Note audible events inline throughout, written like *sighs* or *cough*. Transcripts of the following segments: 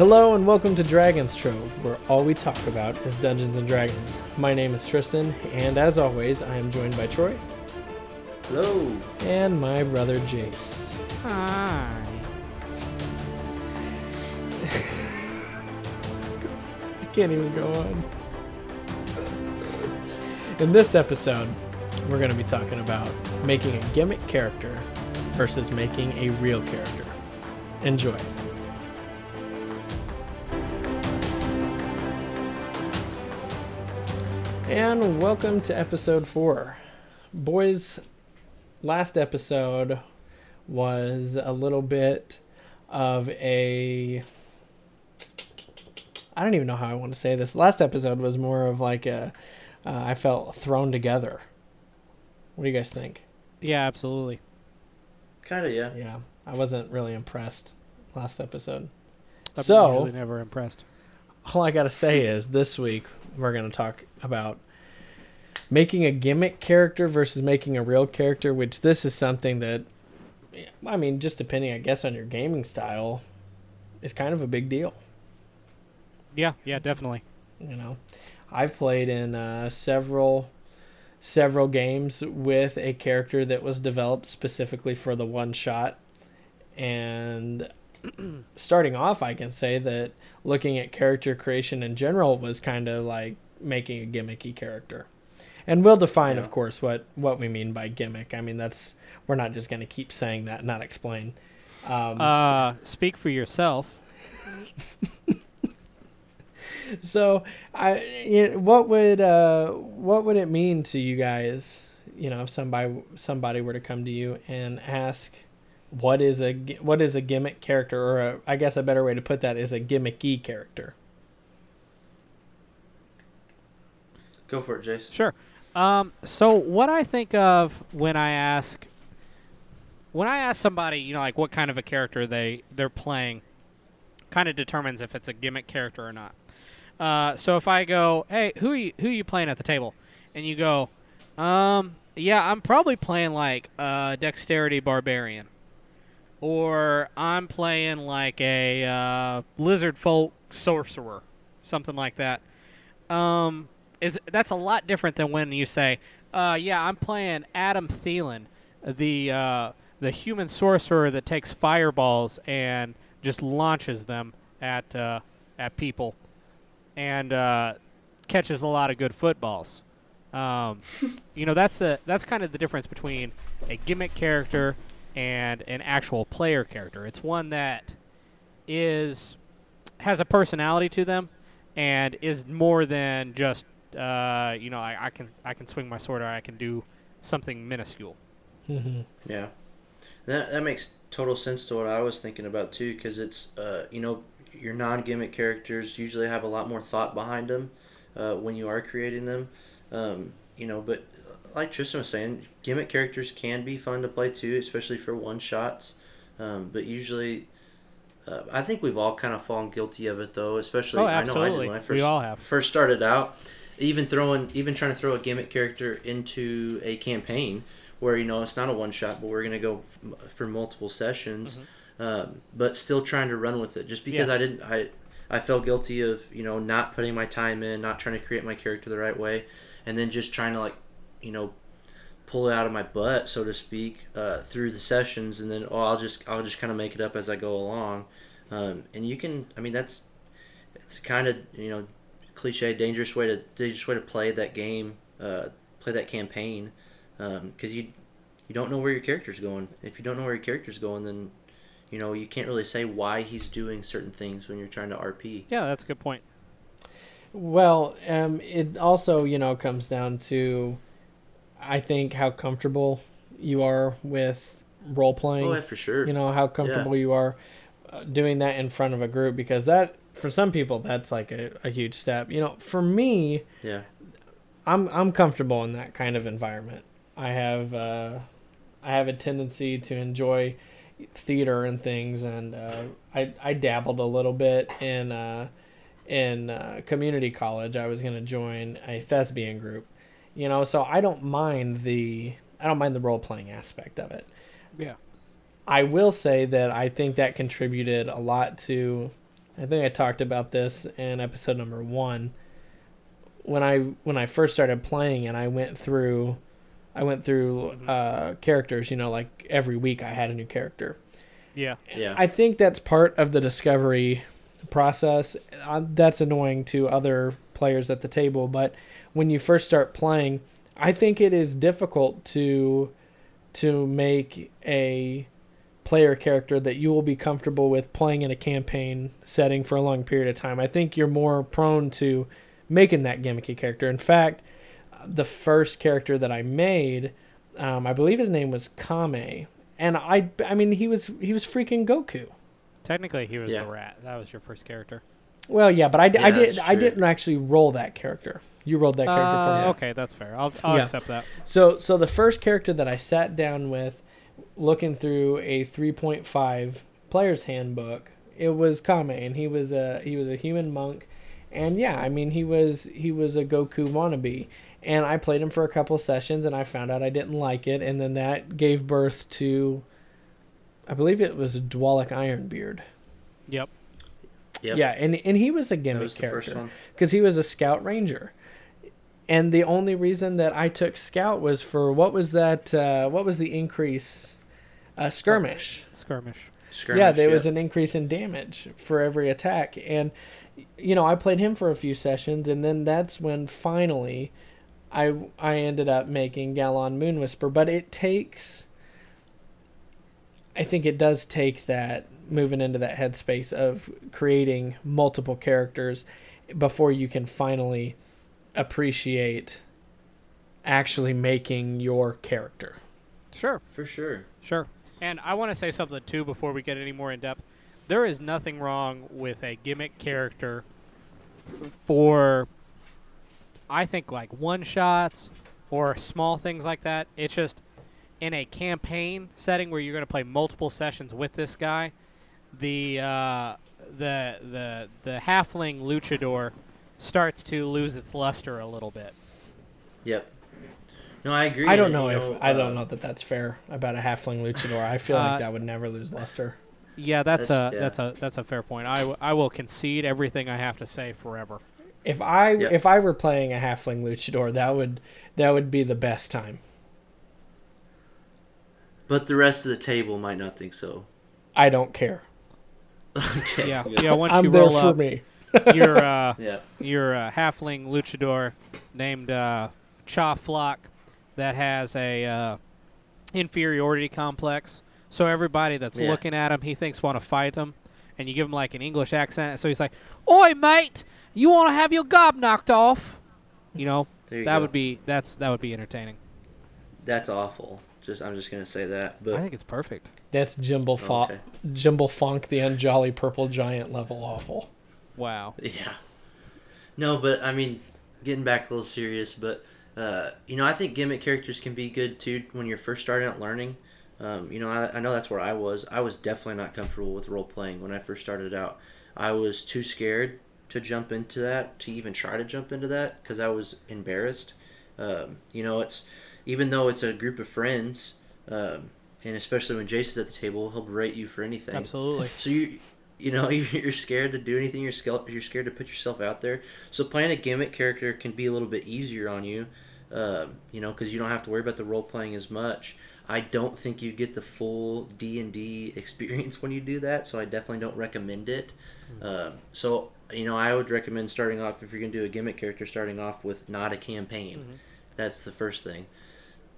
Hello and welcome to Dragon's Trove, where all we talk about is Dungeons and Dragons. My name is Tristan, and as always, I am joined by Troy Hello. and my brother Jace. Hi. *laughs* I can't even go on. In this episode, we're going to be talking about making a gimmick character versus making a real character. Enjoy. And welcome to episode four. Boys, last episode was a little bit of a I don't even know how I want to say this. Last episode was more of like a, uh, I felt thrown together. What do you guys think? Yeah, absolutely. Kind of, yeah. Yeah, I wasn't really impressed last episode. I'm So- usually never impressed. All I gotta say is this week we're gonna talk about making a gimmick character versus making a real character. Which this is something that, I mean, just depending, I guess, on your gaming style, is kind of a big deal. Yeah, yeah, definitely. you know i've played in uh, several several games with a character that was developed specifically for the one shot and *clears throat* starting off i can say that looking at character creation in general was kind of like making a gimmicky character and we'll define Yeah. of course what what we mean by gimmick i mean that's we're not just going to keep saying that and not explain um, Uh, speak for yourself. *laughs* So, I you know, what would uh what would it mean to you guys? You know, if somebody somebody were to come to you and ask, what is a what is a gimmick character, or a, I guess a better way to put that is a gimmicky character. Go for it, Jace. Sure. Um, so what I think of when I ask, when I ask somebody, you know, like what kind of a character they they're playing, kind of determines if it's a gimmick character or not. Uh, so if I go, hey, who are you, who are you playing at the table, and you go, um, yeah, I'm probably playing like a dexterity barbarian, or I'm playing like a uh, lizard folk sorcerer, something like that. Um, is that's a lot different than when you say, uh, yeah, I'm playing Adam Thielen, the uh, the human sorcerer that takes fireballs and just launches them at uh, at people, and uh, catches a lot of good footballs. Um, *laughs* you know, that's the that's kind of the difference between a gimmick character and an actual player character. It's one that is has a personality to them and is more than just uh, you know I, I can I can swing my sword or I can do something minuscule. Mm-hmm. Yeah. That, that makes total sense to what I was thinking about, too, because it's, uh, you know, your non gimmick characters usually have a lot more thought behind them uh, when you are creating them. Um, you know, but like Tristan was saying, gimmick characters can be fun to play, too, especially for one shots. Um, but usually, uh, I think we've all kind of fallen guilty of it, though, especially Oh, I know I did when I first, all have. first started out. Even throwing, even trying to throw a gimmick character into a campaign where you know it's not a one shot, but we're gonna go f- for multiple sessions, um, but still trying to run with it. Just because Yeah. I didn't, I I felt guilty of you know not putting my time in, not trying to create my character the right way, and then just trying to like, you know, pull it out of my butt, so to speak, uh, through the sessions, and then oh I'll just I'll just kind of make it up as I go along, um, and you can I mean that's it's a kind of you know cliche dangerous way to dangerous way to play that game, uh, play that campaign because you you don't know where your character's going. If you don't know where your character's going, then you know you can't really say why he's doing certain things when you're trying to RP. Yeah, that's a good point. Well, um, it also you know comes down to, I think how comfortable you are with role playing. Oh, yeah, for sure. you know how comfortable you are uh, doing that in front of a group because that for some people that's like a, a huge step. You know for me yeah, i'm i'm comfortable in that kind of environment. I have uh i have a tendency to enjoy theater and things and uh i i dabbled a little bit in uh in uh, community college. I was going to join a thespian group you know so i don't mind the i don't mind the role playing aspect of it Yeah. I will say that I think that contributed a lot to I think I talked about this in episode number one. When I when I first started playing and I went through, I went through Mhm. uh, characters. You know, like every week I had a new character. Yeah. Yeah. I think that's part of the discovery process. Uh, that's annoying to other players at the table, but when you first start playing, I think it is difficult to to make a player character that you will be comfortable with playing in a campaign setting for a long period of time. I think you're more prone to making that gimmicky character. In fact, the first character that I made, um, I believe his name was Kame, and I, I mean, he was he was freaking Goku. Technically, he was Yeah. the rat. That was your first character. Well, yeah, but I, d- I Yeah, did I didn't actually roll that character. You rolled that character for Uh, me. Okay, that's fair. I'll, I'll Yeah. accept that. So so the first character that I sat down with, looking through a 3.5 player's handbook, it was Kame, and he was a he was a human monk, and yeah, I mean he was he was a Goku wannabe, and I played him for a couple sessions, and I found out I didn't like it, and then that gave birth to, I believe it was Dwalek Ironbeard. Yep. Yep. Yeah, and and he was a gimmick was the character because he was a scout ranger and the only reason that i took scout was for what was that uh, what was the increase uh, skirmish Skirmish. Skirmish, yeah there yep. was an increase in damage for every attack and you know i played him for a few sessions and then that's when finally i i ended up making galon moon whisper but it takes i think it does take that moving into that headspace of creating multiple characters before you can finally appreciate actually making your character Sure. for sure. Sure. And I want to say something too before we get any more in depth. There is nothing wrong with a gimmick character for I think like one shots or small things like that. It's just in a campaign setting where you're going to play multiple sessions with this guy, the uh, the the the halfling luchador starts to lose its luster a little bit. Yep. No, I agree. I don't know you if I don't uh, know that that's fair about a halfling luchador. I feel Uh, like that would never lose luster. Yeah, that's, That's- a yeah. that's a that's a fair point. I, w- I will concede everything I have to say forever. If I Yeah. if I were playing a halfling luchador, that would that would be the best time. But the rest of the table might not think so. I don't care. *laughs* okay. Yeah, *laughs* yeah. Once I'm you there roll for up me. Your uh, *laughs* Yeah. your uh, halfling luchador named uh, Cha Flock that has a uh, inferiority complex. So everybody that's Yeah. looking at him, he thinks want to fight him, and you give him like an English accent. So he's like, "Oi, mate, you want to have your gob knocked off?" You know, *laughs* you that go. would be that's that would be entertaining. That's awful. Just I'm just gonna say that. But I think it's perfect. That's Jimble Funk, Okay. Jimble Funk, the unjolly purple giant level awful. Wow. Yeah. No, but I mean, getting back a little serious, but uh, you know, I think gimmick characters can be good too when you're first starting out learning. Um, you know, I, I know that's where I was. I was definitely not comfortable with role playing when I first started out. I was too scared to jump into that, to even try to jump into that, because I was embarrassed. Um, you know, it's even though it's a group of friends, um, and especially when Jason's at the table, he'll berate you for anything. Absolutely. So you, you know, *laughs* you're scared to do anything. You're scared. You're scared to put yourself out there. So playing a gimmick character can be a little bit easier on you, um, you know, because you don't have to worry about the role playing as much. I don't think you get the full D and D *laughs* experience when you do that. So I definitely don't recommend it. Um, so you know, I would recommend starting off if you're gonna do a gimmick character, starting off with not a campaign. Mhm. That's the first thing.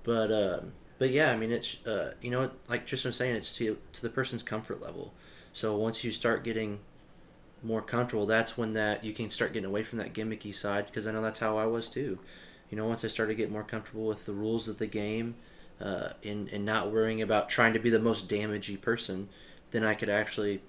But um, but yeah, I mean, it's uh, you know, like Tristan was saying, it's to to the person's comfort level. So once you start getting more comfortable, that's when that you can start getting away from that gimmicky side. Because I know that's how I was too. You know, once I started getting more comfortable with the rules of the game, uh, and and not worrying about trying to be the most damagey person, then I could actually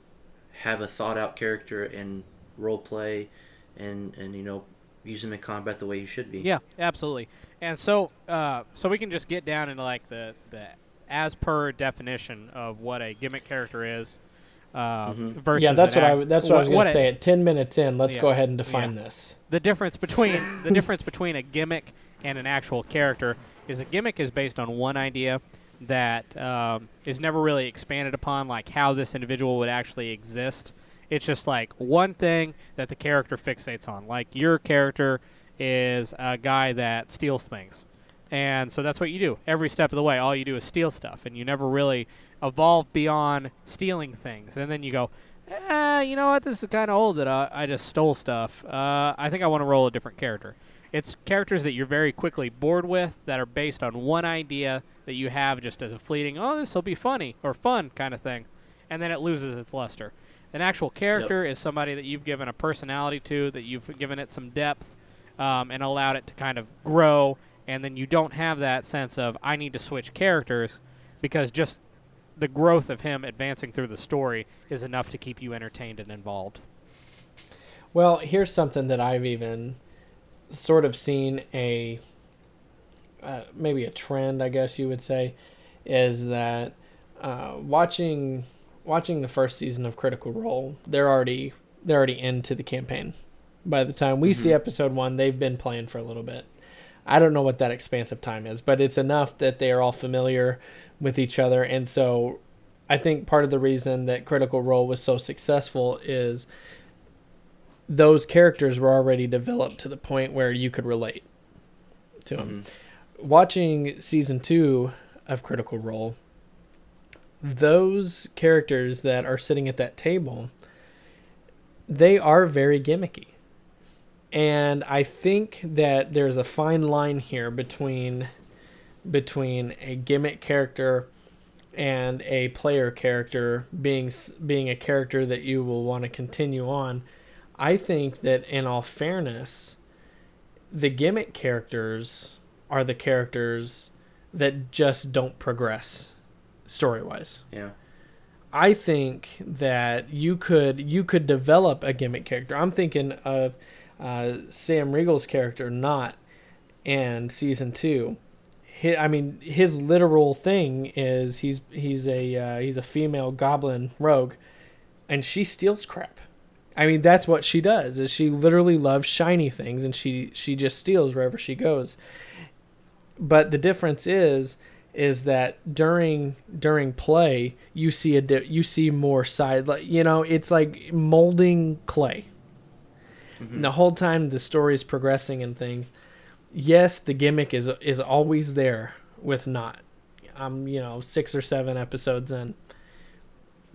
have a thought out character and role play, and and you know, use them in combat the way you should be. Yeah, absolutely. And so, uh, so we can just get down into like the the as per definition of what a gimmick character is. Uh, Mhm. Versus yeah, that's what I act- w- that's what, I was gonna say. At ten minutes in, let's Yeah. go ahead and define Yeah. this. The difference between *laughs* the difference between a gimmick and an actual character is a gimmick is based on one idea that um, is never really expanded upon, like how this individual would actually exist. It's just like one thing that the character fixates on. Like your character is a guy that steals things. And so that's what you do. Every step of the way, all you do is steal stuff, and you never really evolve beyond stealing things. And then you go, eh, you know what? This is kind of old that I, I just stole stuff. Uh, I think I want to roll a different character. It's characters that you're very quickly bored with that are based on one idea that you have just as a fleeting, oh, this will be funny or fun kind of thing. And then it loses its luster. An actual character is somebody that you've given a personality to, that you've given it some depth, um, and allowed it to kind of grow. And then you don't have that sense of, I need to switch characters because just the growth of him advancing through the story is enough to keep you entertained and involved. Well, here's something that I've even sort of seen a uh, maybe a trend, I guess you would say, is that uh, watching watching the first season of Critical Role, they're already they're already into the campaign. By the time we mm-hmm. see episode one, they've been playing for a little bit. I don't know what that expansive time is, but it's enough that they are all familiar with each other, and so I think part of the reason that Critical Role was so successful is those characters were already developed to the point where you could relate to them. Mm-hmm. Watching season two of Critical Role, those characters that are sitting at that table, they are very gimmicky. And I think that there's a fine line here between between a gimmick character and a player character being being a character that you will want to continue on I think that in all fairness, the gimmick characters are the characters that just don't progress story wise. Yeah. I think that you could you could develop a gimmick character. I'm thinking of uh, Sam Riegel's character, Nott and season two. I mean, his literal thing is he's he's a uh, he's a female goblin rogue, and she steals crap. I mean, that's what she does. Is she literally loves shiny things, and she she just steals wherever she goes. But the difference is is that during during play you see a di- you see more side like you know it's like molding clay mm-hmm. the whole time the story is progressing and things yes the gimmick is is always there with Nott i'm you know six or seven episodes in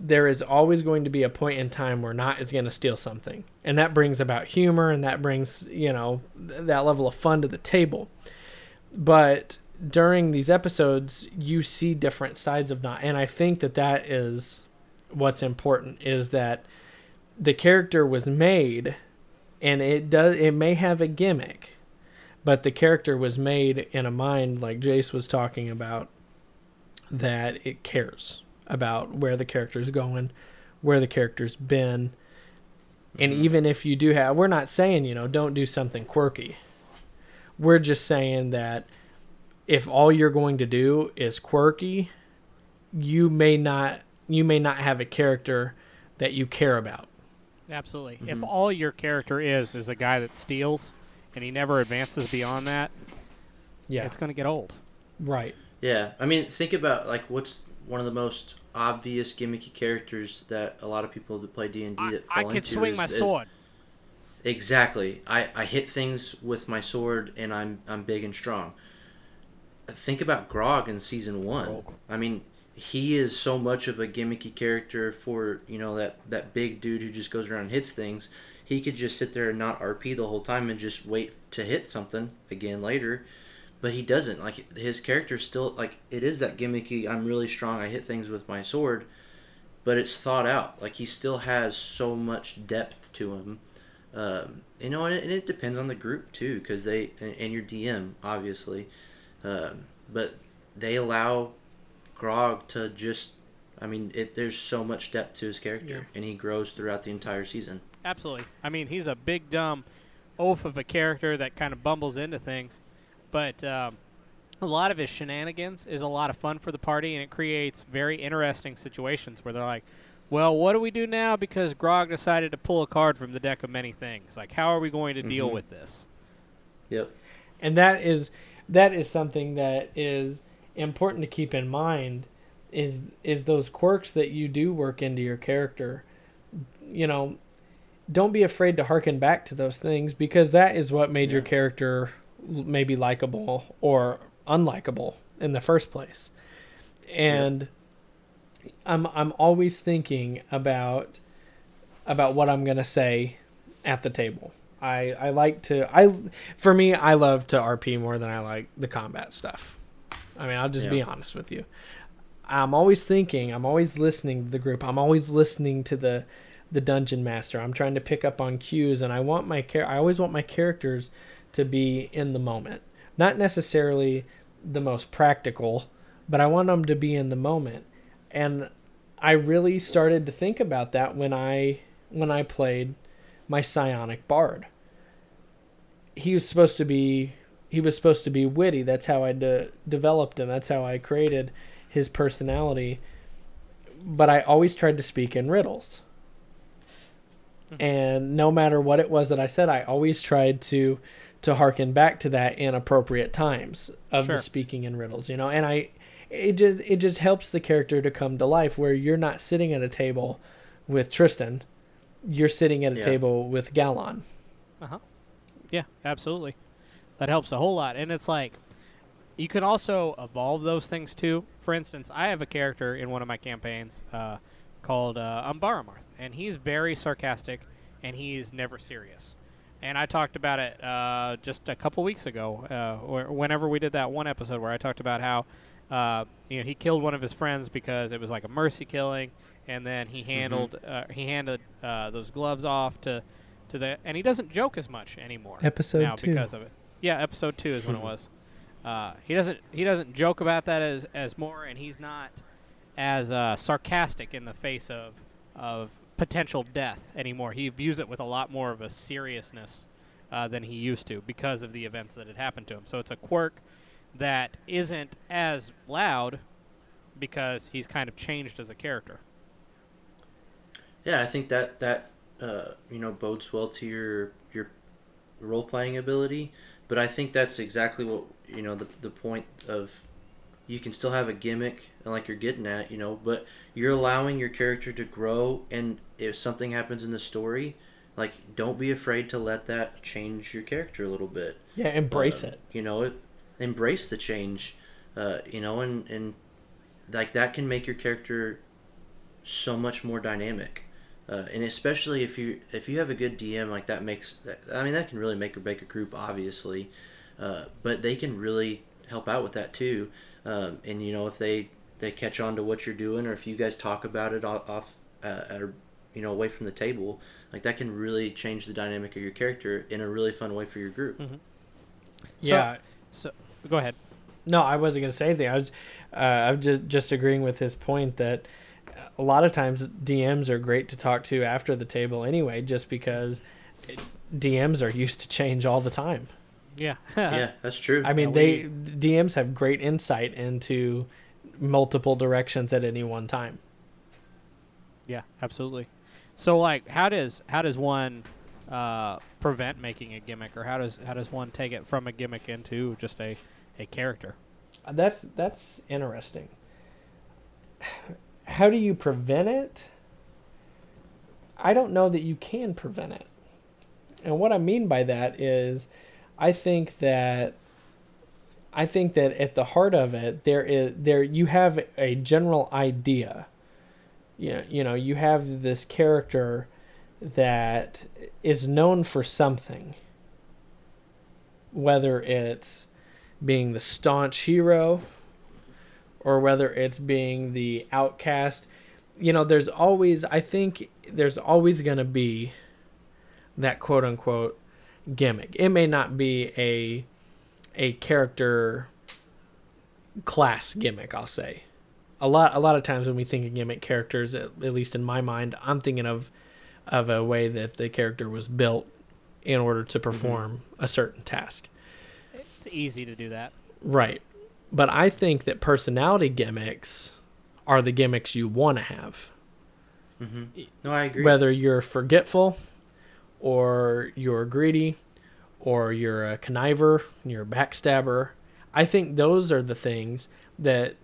there is always going to be a point in time where Nott is going to steal something. And that brings about humor and that brings you know th- that level of fun to the table. But during these episodes you see different sides of Nott and i think that that is what's important is that the character was made and it does it may have a gimmick but the character was made in a mind like jace was talking about that it cares about where the character's going, where the character's been. And mm-hmm. even if you do have, we're not saying, you know, don't do something quirky. We're just saying that if all you're going to do is quirky, you may not you may not have a character that you care about. Absolutely. Mm-hmm. If all your character is is a guy that steals and he never advances beyond that, yeah, it's going to get old. Right. Yeah. I mean, think about like what's one of the most obvious gimmicky characters that a lot of people that play D and D that fall I can into. swing is, my sword. Exactly. I, I hit things with my sword and I'm I'm big and strong. Think about Grog in season one. Grog. I mean, he is so much of a gimmicky character for you know that that big dude who just goes around and hits things. He could just sit there and not RP the whole time and just wait to hit something again later. But he doesn't. Like his character still like it is that gimmicky i'm really strong i hit things with my sword but it's thought out. Like he still has so much depth to him. Um, you know and it, and it, depends on the group too because they and your dm obviously. Um, but they allow grog to just i mean it, there's so much depth to his character yeah. and he grows throughout the entire season absolutely i mean he's a big dumb oaf of a character that kind of bumbles into things but um, a lot of his shenanigans is a lot of fun for the party, and it creates very interesting situations where they're like, "Well, what do we do now?" Because Grog decided to pull a card from the deck of many things. Like, how are we going to mm-hmm. deal with this? Yep. And that is that is something that is important to keep in mind is is those quirks that you do work into your character you know, don't be afraid to harken back to those things because that is what made your character maybe likable or unlikable in the first place. And I'm I'm always thinking about about what I'm gonna say at the table. I I like to I for me I love to RP more than I like the combat stuff. I mean I'll just be honest with you. I'm always thinking. I'm always listening to the group. I'm always listening to the the dungeon master. I'm trying to pick up on cues, and I want my char- I always want my characters to be in the moment. Not necessarily the most practical, but I want them to be in the moment. And I really started to think about that when I when I played my psionic bard. He was supposed to be he was supposed to be witty. That's how I de- developed him. That's how I created his personality. But I always tried to speak in riddles. And no matter what it was that I said, I always tried to to harken back to that in appropriate times of Sure. the speaking in riddles, you know. And I it just it just helps the character to come to life where you're not sitting at a table with Tristan, you're sitting at a Yeah. table with Galon. Uh-huh. Yeah, absolutely. That helps a whole lot. And it's like you can also evolve those things too. For instance, I have a character in one of my campaigns uh, called uh, Umbaramarth, and he's very sarcastic and he's never serious. And I talked about it uh, just a couple weeks ago, uh, or whenever we did that one episode where I talked about how uh, you know he killed one of his friends because it was like a mercy killing, and then he handled uh, he handed uh, those gloves off to to the and he doesn't joke as much anymore Episode now two. because of it. Yeah, episode two is when it was. *laughs* Uh, he doesn't he doesn't joke about that as as more, and he's not as uh, sarcastic in the face of of potential death anymore. He views it with a lot more of a seriousness uh, than he used to because of the events that had happened to him. So it's a quirk that isn't as loud because he's kind of changed as a character. Yeah, I think that that uh, you know bodes well to your your role playing ability. But I think that's exactly what you know the the point of you can still have a gimmick and like you're getting at, you know, but you're allowing your character to grow and if something happens in the story, like don't be afraid to let that change your character a little bit. Yeah, embrace Um, it. You know, it, embrace the change. Uh, you know, and and like that can make your character so much more dynamic. Uh, and especially if you if you have a good DM, like that makes I mean that can really make or break a group, obviously, uh, but they can really help out with that too. Um, and you know if they they catch on to what you're doing, or if you guys talk about it off, off uh, or you know away from the table, like that can really change the dynamic of your character in a really fun way for your group. Yeah. So go ahead. No, I wasn't going to say anything. I was, uh, I'm just just agreeing with his point that a lot of times DMs are great to talk to after the table anyway, just because it, DMs are used to change all the time. Yeah. *laughs* yeah, that's true. I mean, Yeah, they DMs have great insight into multiple directions at any one time. Yeah, absolutely. So like how does how does one uh, prevent making a gimmick or how does how does one take it from a gimmick into just a, a character? That's that's interesting. How do you prevent it? I don't know that you can prevent it. And what I mean by that is I think that I think that at the heart of it there is there you have a general idea. You know, you know, you have this character that is known for something. Whether it's being the staunch hero or whether it's being the outcast you know there's always i think there's always going to be that quote unquote gimmick it may not be a a character class gimmick i'll say a lot a lot of times when we think of gimmick characters at, at least in my mind i'm thinking of of a way that the character was built in order to mm-hmm. perform a certain task It's easy to do that. Right. But I think that personality gimmicks are the gimmicks you want to have. hmm No, I agree. Whether you're forgetful or you're greedy or you're a conniver, you're a backstabber. I think those are the things that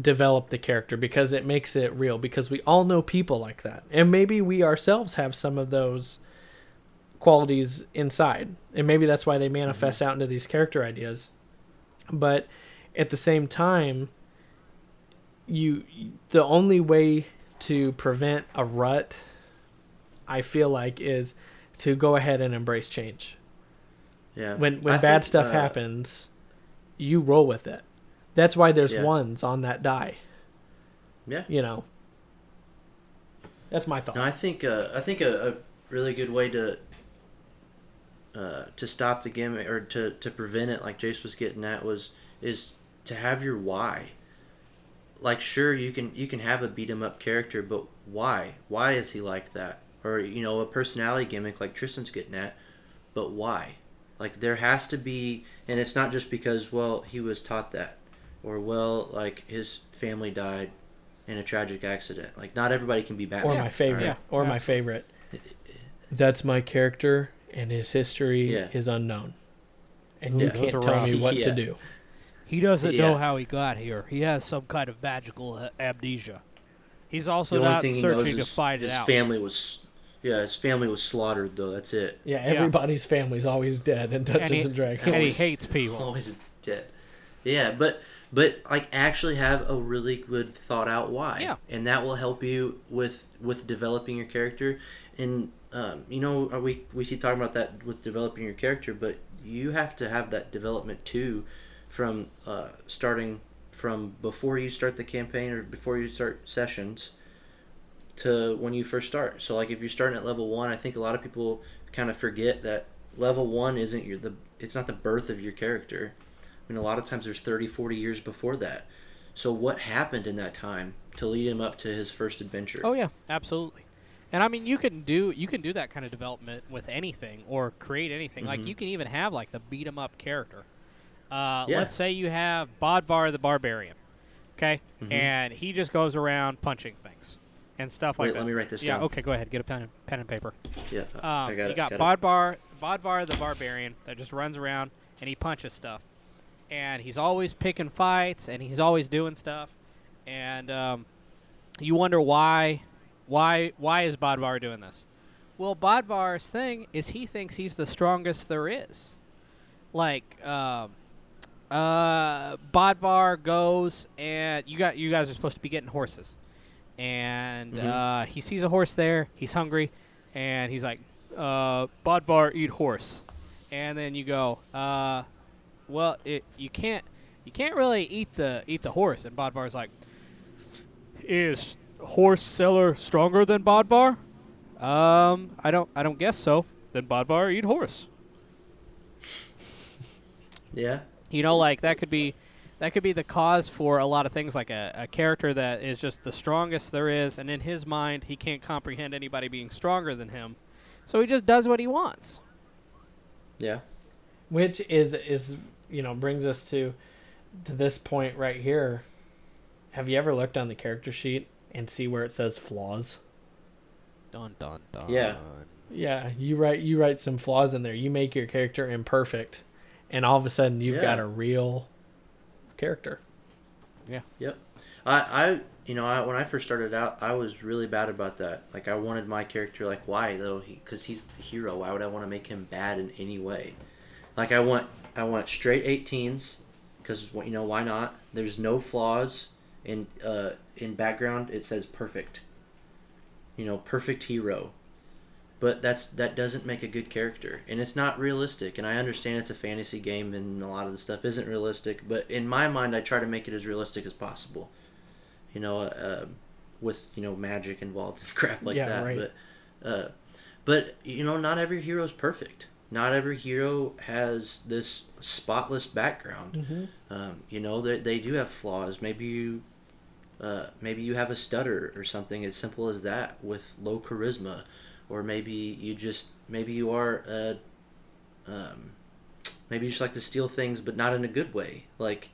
develop the character because it makes it real because we all know people like that. And maybe we ourselves have some of those qualities inside. And maybe that's why they manifest out into these character ideas. But at the same time, you the only way to prevent a rut I feel like is to go ahead and embrace change. Yeah. When when I bad think, stuff uh, happens, you roll with it. That's why there's Yeah. ones on that die. Yeah. You know. That's my thought. No, I think uh, I think a, a really good way to uh, to stop the gimmick or to, to prevent it, like Jace was getting at, was is to have your why. Like, sure, you can you can have a beat beat 'em up character, but why? Why is he like that? Or you know, a personality gimmick like Tristan's getting at, but why? Like, there has to be, and it's not just because well he was taught that, or well like his family died in a tragic accident. Like, not everybody can be Batman. or my favorite. Yeah. Or my favorite. That's my character and his history Yeah. is unknown. And you Yeah. Those can't tell rough. me what to do. He doesn't Yeah. know how he got here. He has some kind of magical uh, amnesia. He's also not thing he knows searching to is find it out. his out. family was, yeah, his family was slaughtered though. That's it. Yeah, everybody's family's always dead in Dungeons and he, and Dragons. and he Always- hates people. *laughs* Always dead. Yeah, but but like actually have a really good thought out why. Yeah. and that will help you with with developing your character. And um, you know, uh, we we keep talking about that with developing your character, but you have to have that development too, from uh, starting from before you start the campaign or before you start sessions to when you first start. So like if you're starting at level one, I think a lot of people kind of forget that level one isn't your the it's not the birth of your character. I mean a lot of times there's 30, 40 years before that. So what happened in that time to lead him up to his first adventure? Oh yeah, absolutely. And I mean, you can do you can do that kind of development with anything or create anything. Like Mhm. you can even have like the beat 'em up character. Uh, Yeah. Let's say you have Bodvar the Barbarian, okay, Mhm. and he just goes around punching things and stuff like Wait, that. let me write this yeah, down. okay, go ahead, get a pen, and, pen and paper. Yeah. Um, I got you it. got, got. Bodvar, Bodvar the Barbarian that just runs around and he punches stuff, and he's always picking fights and he's always doing stuff, and um, you wonder why, why, why is Bodvar doing this? Well, Bodvar's thing is he thinks he's the strongest there is. Like, um, uh, Bodvar goes and you got you guys are supposed to be getting horses, and Mhm. uh, he sees a horse there. He's hungry, and he's like, uh, "Bodvar, eat horse," and then you go, uh, "Well, it, you can't you can't really eat the eat the horse," and Bodvar's like, "Is horse seller stronger than Bodvar?" Um, I don't I don't guess so. Then Bodvar eat horse. Yeah. You know, like that could be that could be the cause for a lot of things like a, a character that is just the strongest there is and in his mind he can't comprehend anybody being stronger than him. So he just does what he wants. Yeah. Which is is you know brings us to to this point right here. Have you ever looked on the character sheet and see where it says flaws? Dun dun dun. Yeah. Yeah, you write you write some flaws in there. You make your character imperfect, and all of a sudden you've got a real character. Yeah. Yep. I, I you know, I, when I first started out, I was really bad about that. Like, I wanted my character, like, why though? Because he's the hero. Why would I want to make him bad in any way? Like, I want, I want straight 18s, because you know why not? There's no flaws in, uh, in background. It says perfect. You know, perfect hero. But that's that doesn't make a good character, and it's not realistic. And I understand it's a fantasy game, and a lot of the stuff isn't realistic. But in my mind, I try to make it as realistic as possible you know, uh, with you know magic involved and *laughs* crap like Yeah, that. right. But, uh, but you know, not every hero is perfect. Not every hero has this spotless background. Mm-hmm. Um, you know, they they do have flaws. Maybe you, uh, maybe you have a stutter or something as simple as that with low charisma, or maybe you just maybe you are uh um, maybe you just like to steal things, but not in a good way. Like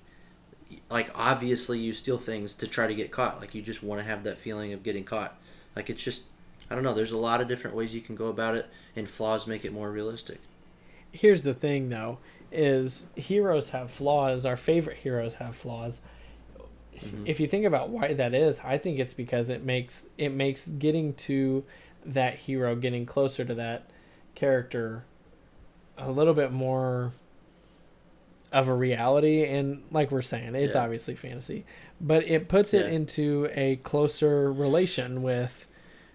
like obviously you steal things to try to get caught like you just want to have that feeling of getting caught like it's just i don't know there's a lot of different ways you can go about it and flaws make it more realistic Here's the thing, though, is heroes have flaws. Our favorite heroes have flaws. Mhm. if you think about why that is, I think it's because it makes it makes getting to that hero, getting closer to that character, a little bit more of a reality. And like we're saying, it's Yeah. obviously fantasy, but it puts it Yeah. into a closer relation with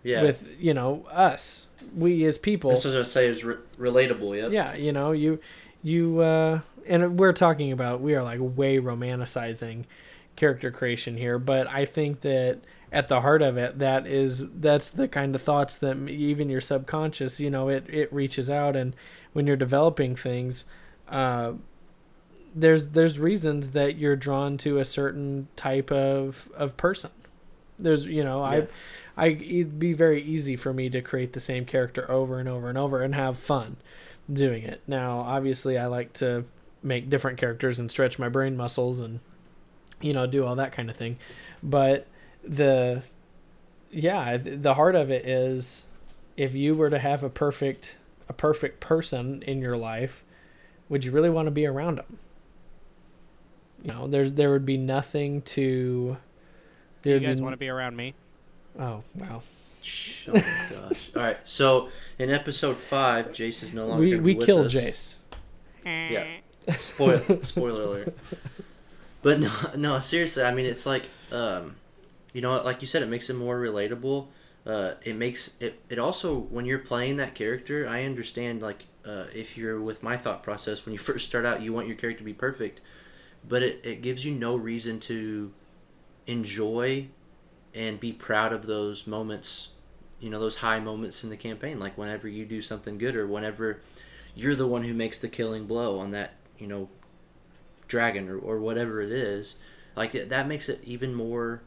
Yeah. with you know us, we as people. That's what I say is re- relatable. Yep. Yeah, you know, you you uh and we're talking about we are like way romanticizing character creation here, but I think that at the heart of it that is that's the kind of thoughts that even your subconscious, you know, it it reaches out and when you're developing things uh there's there's reasons that you're drawn to a certain type of of person. There's you know, Yeah. I I it'd be very easy for me to create the same character over and over and over and have fun doing it. Now, obviously, I like to make different characters and stretch my brain muscles and you know do all that kind of thing. But the yeah, the heart of it is if you were to have a perfect a perfect person in your life, would you really want to be around them? You know, there there would be nothing to. Do you guys be- want to be around me? Oh wow! Shh, Oh my gosh. *laughs* All right. So in episode five, Jace is no longer. We we with killed us. Jace. Yeah. Spoil spoiler alert. *laughs* But no, no, seriously. I mean, it's like, um, you know, like you said, it makes it more relatable. Uh, it makes it. It also when you're playing that character, I understand. Like, uh, if you're with my thought process, when you *laughs* first start out, you want your character to be perfect, but it, it gives you no reason to enjoy and be proud of those moments. You know, those high moments in the campaign, like whenever you do something good or whenever you're the one who makes the killing blow on that you know dragon or, or whatever it is like that, that makes it even more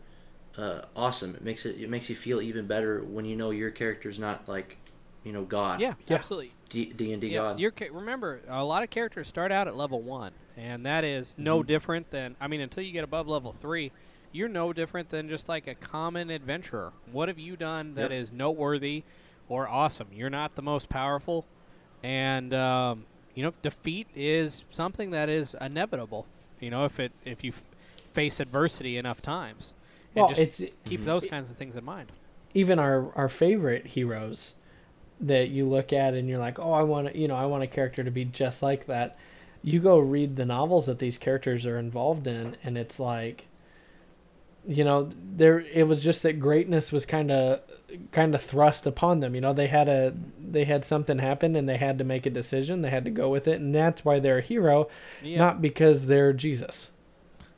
uh, awesome it makes it it makes you feel even better when you know your character's not like you know god Yeah, Yeah. absolutely. D- d&d Yeah, god your ca- remember a lot of characters start out at level one, and that is no Mhm. different than I mean until you get above level three, you're no different than just like a common adventurer. What have you done that Yep. is noteworthy or awesome? You're not the most powerful, and um, you know defeat is something that is inevitable. You know if it if you f- face adversity enough times, and Well, just it's keep those kinds of things in mind. even our our favorite heroes that you look at and you're like, oh, I want to, you know, I want a character to be just like that. You go read the novels that these characters are involved in, and it's like, you know, there it was just that greatness was kind of kind of thrust upon them. You know, they had a they had something happen and they had to make a decision. They had to go with it, and that's why they're a hero, Yeah, not because they're Jesus.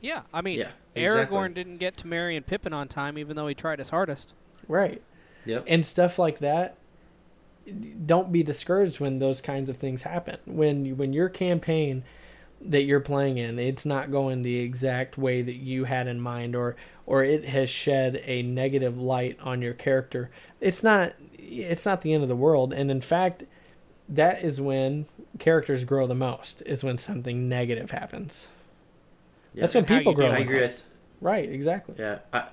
Yeah. I mean, yeah Aragorn didn't get to marry Pippin on time, even though he tried his hardest. Right. yep and stuff like that don't be discouraged when those kinds of things happen when when your campaign that you're playing in it's not going the exact way that you had in mind or or it has shed a negative light on your character it's not it's not the end of the world and in fact that is when characters grow the most is when something negative happens Yeah. that's when people grow i agree most right exactly Yeah, I,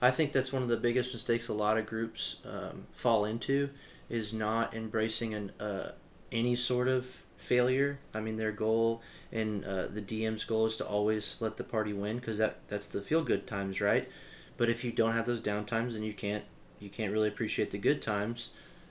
I think that's one of the biggest mistakes a lot of groups um, fall into is not embracing an uh, any sort of failure. I mean, their goal and uh, the DM's goal is to always let the party win because that that's the feel good times, right? But if you don't have those down times, then you can't you can't really appreciate the good times.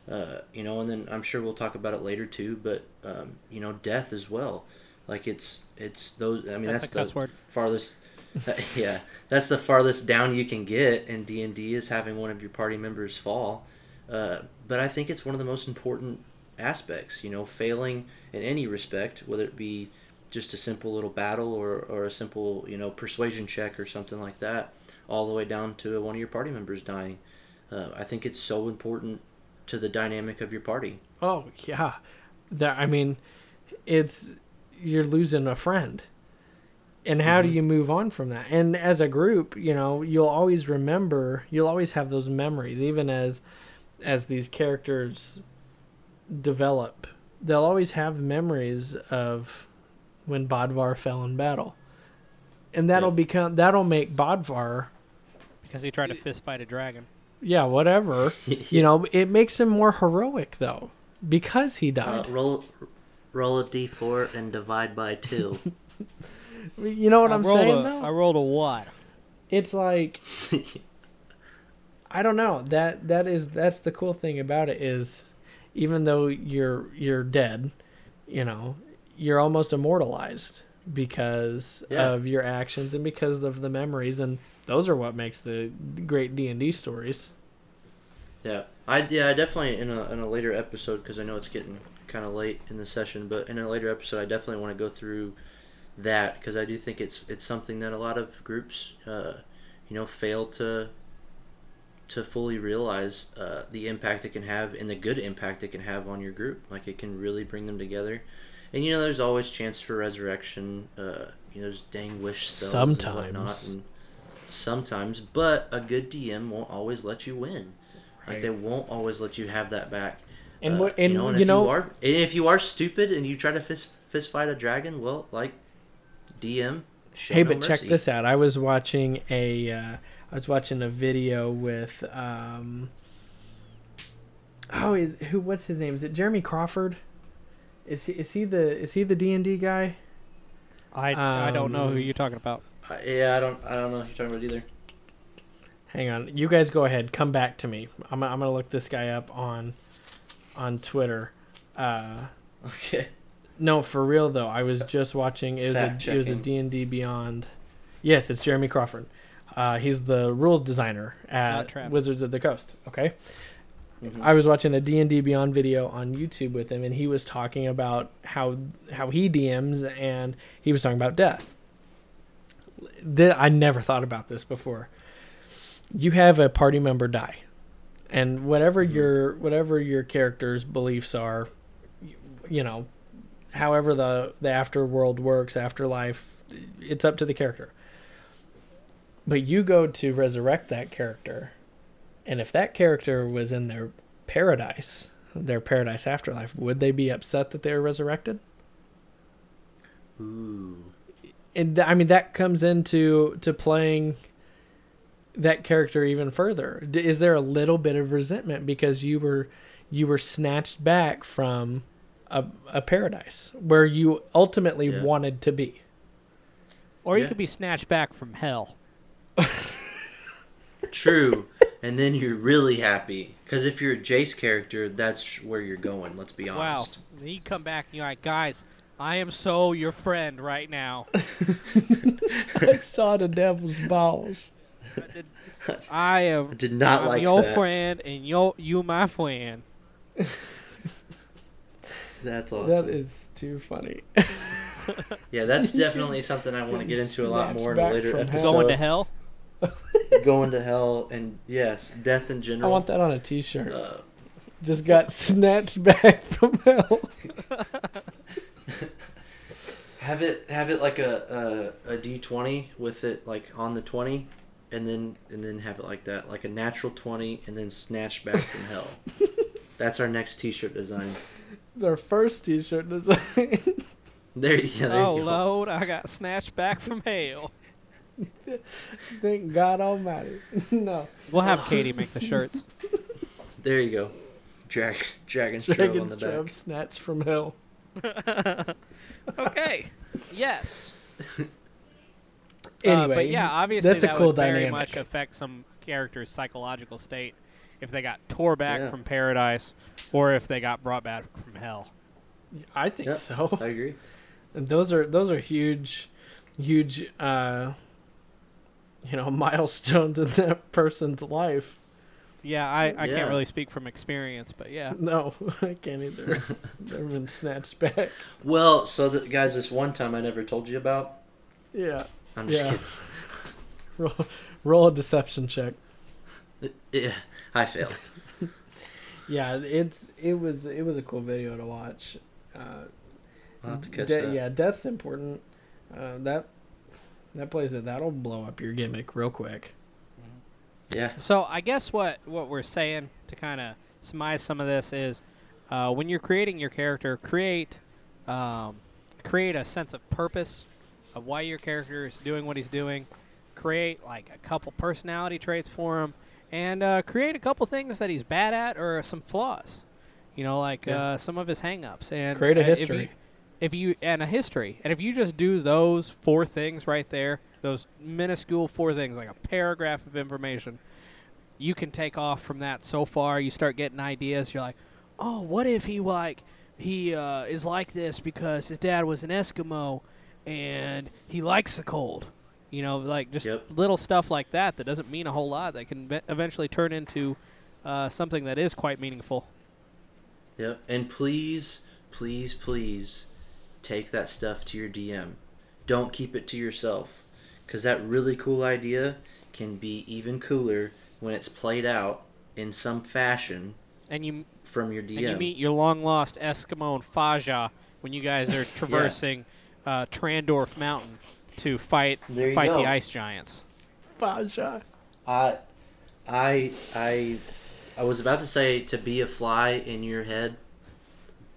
Uh, you know, and then I'm sure we'll talk about it later too. But um, you know, death as well. Like it's it's those. I mean, That's that's, the farthest. *laughs* yeah, that's the farthest down you can get in D and D is having one of your party members fall. Uh, but I think it's one of the most important aspects. You know, failing in any respect, whether it be just a simple little battle or, or a simple you know persuasion check or something like that, all the way down to one of your party members dying. Uh, I think it's so important to the dynamic of your party. Oh yeah, that I mean, it's you're losing a friend, and how do Mhm. you move on from that? And as a group, you know, you'll always remember, you'll always have those memories, even as as these characters develop. They'll always have memories of when Bodvar fell in battle, and that'll Yeah. become that'll make Bodvar, because he tried to fist fight a dragon. yeah, whatever. *laughs* You know, it makes him more heroic though because he died. Uh, roll roll a d4 and divide by two. *laughs* you know what I I'm rolled saying a, though? I rolled a what? it's like *laughs* I don't know. That that is that's the cool thing about it is even though you're you're dead, you know, you're almost immortalized because Yeah. of your actions and because of the memories and those are what makes the great D&D stories. Yeah, I yeah I definitely in a in a later episode because I know it's getting kind of late in the session, but in a later episode I definitely want to go through that because I do think it's it's something that a lot of groups uh, you know fail to to fully realize uh, the impact it can have and the good impact it can have on your group. Like it can really bring them together. And you know, there's always chance for resurrection. Uh, you know, there's dang wish spells and whatnot. Sometimes. And sometimes, but a good DM won't always let you win. Like they won't always let you have that back. And Uh, what and you know, and you if know you are and if you are stupid and you try to fist fist fight a dragon, well, like DM. show Hey, no but check this out. I was watching a, uh, I was watching a video with, um, oh, is who? What's his name? Is it Jeremy Crawford? Is he? Is he the? Is he the D and D guy? I I don't know who Um, you're talking about. Uh, yeah, I don't. I don't know what you're talking about either. Hang on, you guys go ahead. Come back to me. I'm, I'm gonna look this guy up on, on Twitter. Uh, Okay. no, for real though. I was just watching. It was a, it was a Fact-checking. D and D Beyond. Yes, it's Jeremy Crawford. Uh, he's the rules designer at Wizards of the Coast. Okay. Mhm. I was watching a D&D Beyond video on YouTube with him and he was talking about how how he DMs and he was talking about death. Th- I never thought about this before. You have a party member die. And whatever Mhm. your whatever your character's beliefs are, you, you know, however the the afterworld works, afterlife, it's up to the character. But you go to resurrect that character and if that character was in their paradise, their paradise afterlife, would they be upset that they were resurrected? Ooh. And th- I mean that comes into to playing that character even further. Is there a little bit of resentment because you were you were snatched back from a, a paradise where you ultimately Yeah. wanted to be? Or you could be snatched back from hell. *laughs* True. and then you're really happy because if you're a Jace character, that's where you're going. Let's be honest. Wow. honest. Then you come back and you're like, guys, I am so your friend right now. *laughs* *laughs* I saw the devil's balls. I *laughs* did- I am I did not I'm like your that. friend and you you my friend. *laughs* That's awesome. That is too funny. *laughs* yeah, that's definitely something I want to get into a lot more in a later from hell. episode. Going to hell? Going to hell and yes, death in general. I want that on a t-shirt. Uh, Just got snatched back from hell. have it have it like a a, a D twenty with it like on the twenty, and then and then have it like that, like a natural twenty, and then snatched back from *laughs* hell. That's our next T-shirt design. It's our first t-shirt design. *laughs* There, yeah, there oh you go. Oh, Lord, I got snatched back from hell. *laughs* Thank God Almighty. no. We'll have Katie make the shirts. There you go. Drag, dragon's Trove on Dragon's the Trove back. snatched from hell. okay. Yes. Anyway, Uh, but yeah, obviously that's a that cool would very dynamic. much affect some character's psychological state if they got tore back Yeah. from paradise or if they got brought back from hell. I think Yeah. so. I agree. *laughs* And those are those are huge, huge, uh, you know, *laughs* milestones in that person's life. Yeah, I, I Yeah. can't really speak from experience, but yeah. *laughs* No, I can't either. They've been snatched back. Well, so the, guys, this one time I never told you about. Yeah. I'm just Yeah. *laughs* Roll, roll a deception check. Yeah, I failed. *laughs* Yeah, it's it was it was a cool video to watch. Uh, to catch de- that. Yeah, death's important. Uh, that that plays it. That'll blow up your gimmick real quick. Yeah. So I guess what what we're saying to kind of surmise some of this is, uh, when you're creating your character, create um, create a sense of purpose of why your character is doing what he's doing. Create like a couple personality traits for him, and uh, create a couple things that he's bad at or some flaws. You know, like Yeah. uh, some of his hangups. And Create a uh, if you- history. if you and a history, and if you just do those four things right there, those minuscule four things, like a paragraph of information, you can take off from that so far. You start getting ideas. You're like, oh, what if he like he uh, is like this because his dad was an Eskimo and he likes the cold. You know, like just Yep. little stuff like that that doesn't mean a whole lot that can ve- eventually turn into uh, something that is quite meaningful. Yep. And please, please, please take that stuff to your DM. Don't keep it to yourself. Because that really cool idea can be even cooler when it's played out in some fashion And you from your DM. and you meet your long lost Eskimo and Faja when you guys are *laughs* traversing uh, Trandorf Mountain to fight fight go. the ice giants. Faja. I, I, I, I was about to say to be a fly in your head,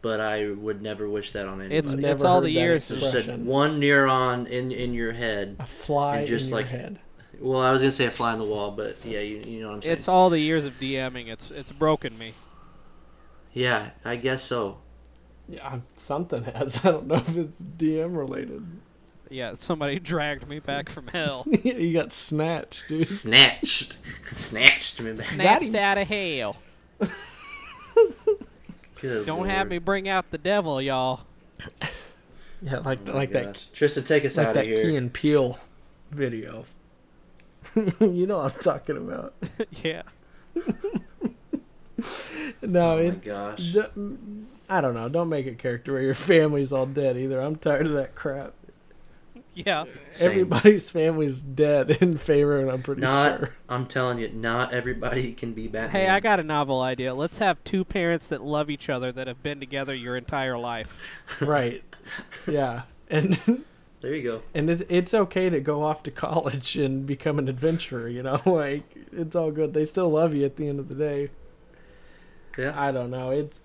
but I would never wish that on anybody. It's Never it's all the years. Just said one neuron in in your head. A fly And just in your head. Well, I was gonna say a fly on the wall, but yeah, you, you know what I'm saying. It's all the years of DMing. It's it's broken me. yeah, I guess so. Yeah, something has. *laughs* I don't know if it's DM related. Yeah, somebody dragged me back from hell. *laughs* you got snatched, dude. Snatched, snatched me back. Snatched out of hell. Good Don't Lord. have me bring out the devil, y'all. Yeah, like Oh my like that gosh. Tristan, take us like out that of here. That Key and Peele video. *laughs* you know what I'm talking about. yeah. No, oh it, my gosh. D- I don't know. Don't make a character where your family's all dead either. I'm tired of that crap. Yeah. Same. Everybody's family's dead *laughs* in favor, and I'm pretty Not, sure. I'm telling you, not everybody can be Batman. Hey, I got a novel idea. Let's have two parents that love each other that have been together your entire life. *laughs* right. Yeah. And *laughs* There you go. and it, it's okay to go off to college and become an adventurer. You know, like it's all good. They still love you at the end of the day. Yeah. I don't know. It's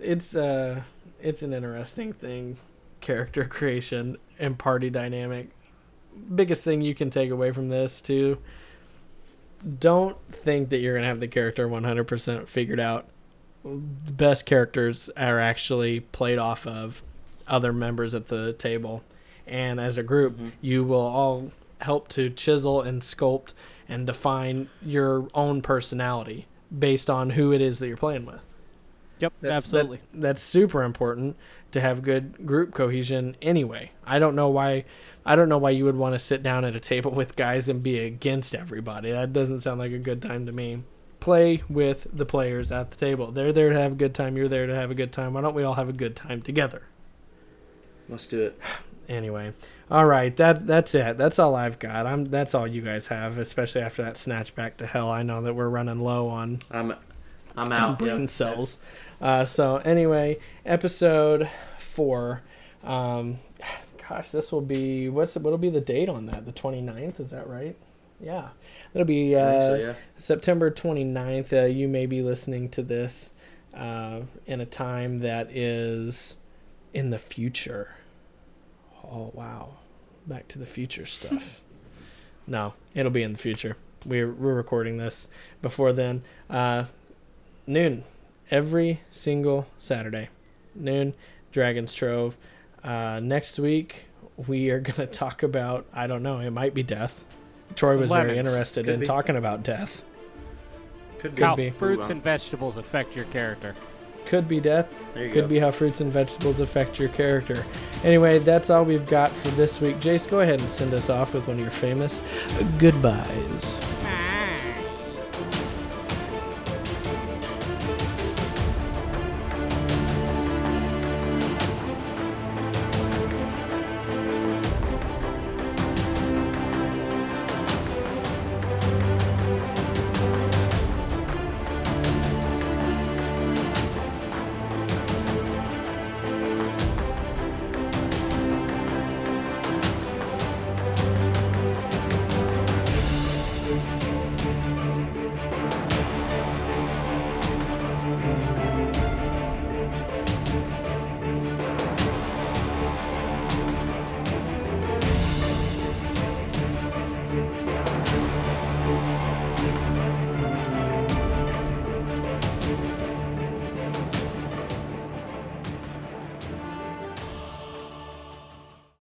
it's uh it's an interesting thing, character creation and party dynamic. Biggest thing you can take away from this too. Don't think that you're gonna have the character 100% figured out. The best characters are actually played off of other members at the table, and as a group, Mhm. you will all help to chisel and sculpt and define your own personality based on who it is that you're playing with. Yep, That's, that- absolutely. that's super important to have good group cohesion anyway. I don't know why I don't know why you would want to sit down at a table with guys and be against everybody. That doesn't sound like a good time to me. Play with the players at the table. They're there to have a good time, you're there to have a good time. Why don't we all have a good time together? Let's do it. *sighs* Anyway, all right, that that's it. That's all I've got. I'm that's all you guys have, especially after that snatch back to hell. I know that we're running low on I'm, I'm on out. brain Yep, cells. Uh, so anyway, episode four. Um, gosh, this will be what's the, what'll be the date on that? The 29th, is that right? Yeah, that'll be uh, so, yeah. September 29th. Uh, you may be listening to this uh, in a time that is in the future. Oh wow, Back to the Future stuff. *laughs* no, it'll be in the future. We're we're recording this before then. Uh, noon, every single Saturday, noon. Dragon's Trove. Uh, next week we are *laughs* gonna talk about I don't know. It might be death. Troy was very interested Could in be. talking about death. Could Could How be. fruits and vegetables affect your character. Could be death. Could go. be how fruits and vegetables affect your character. Anyway, that's all we've got for this week. Jace, go ahead and send us off with one of your famous goodbyes.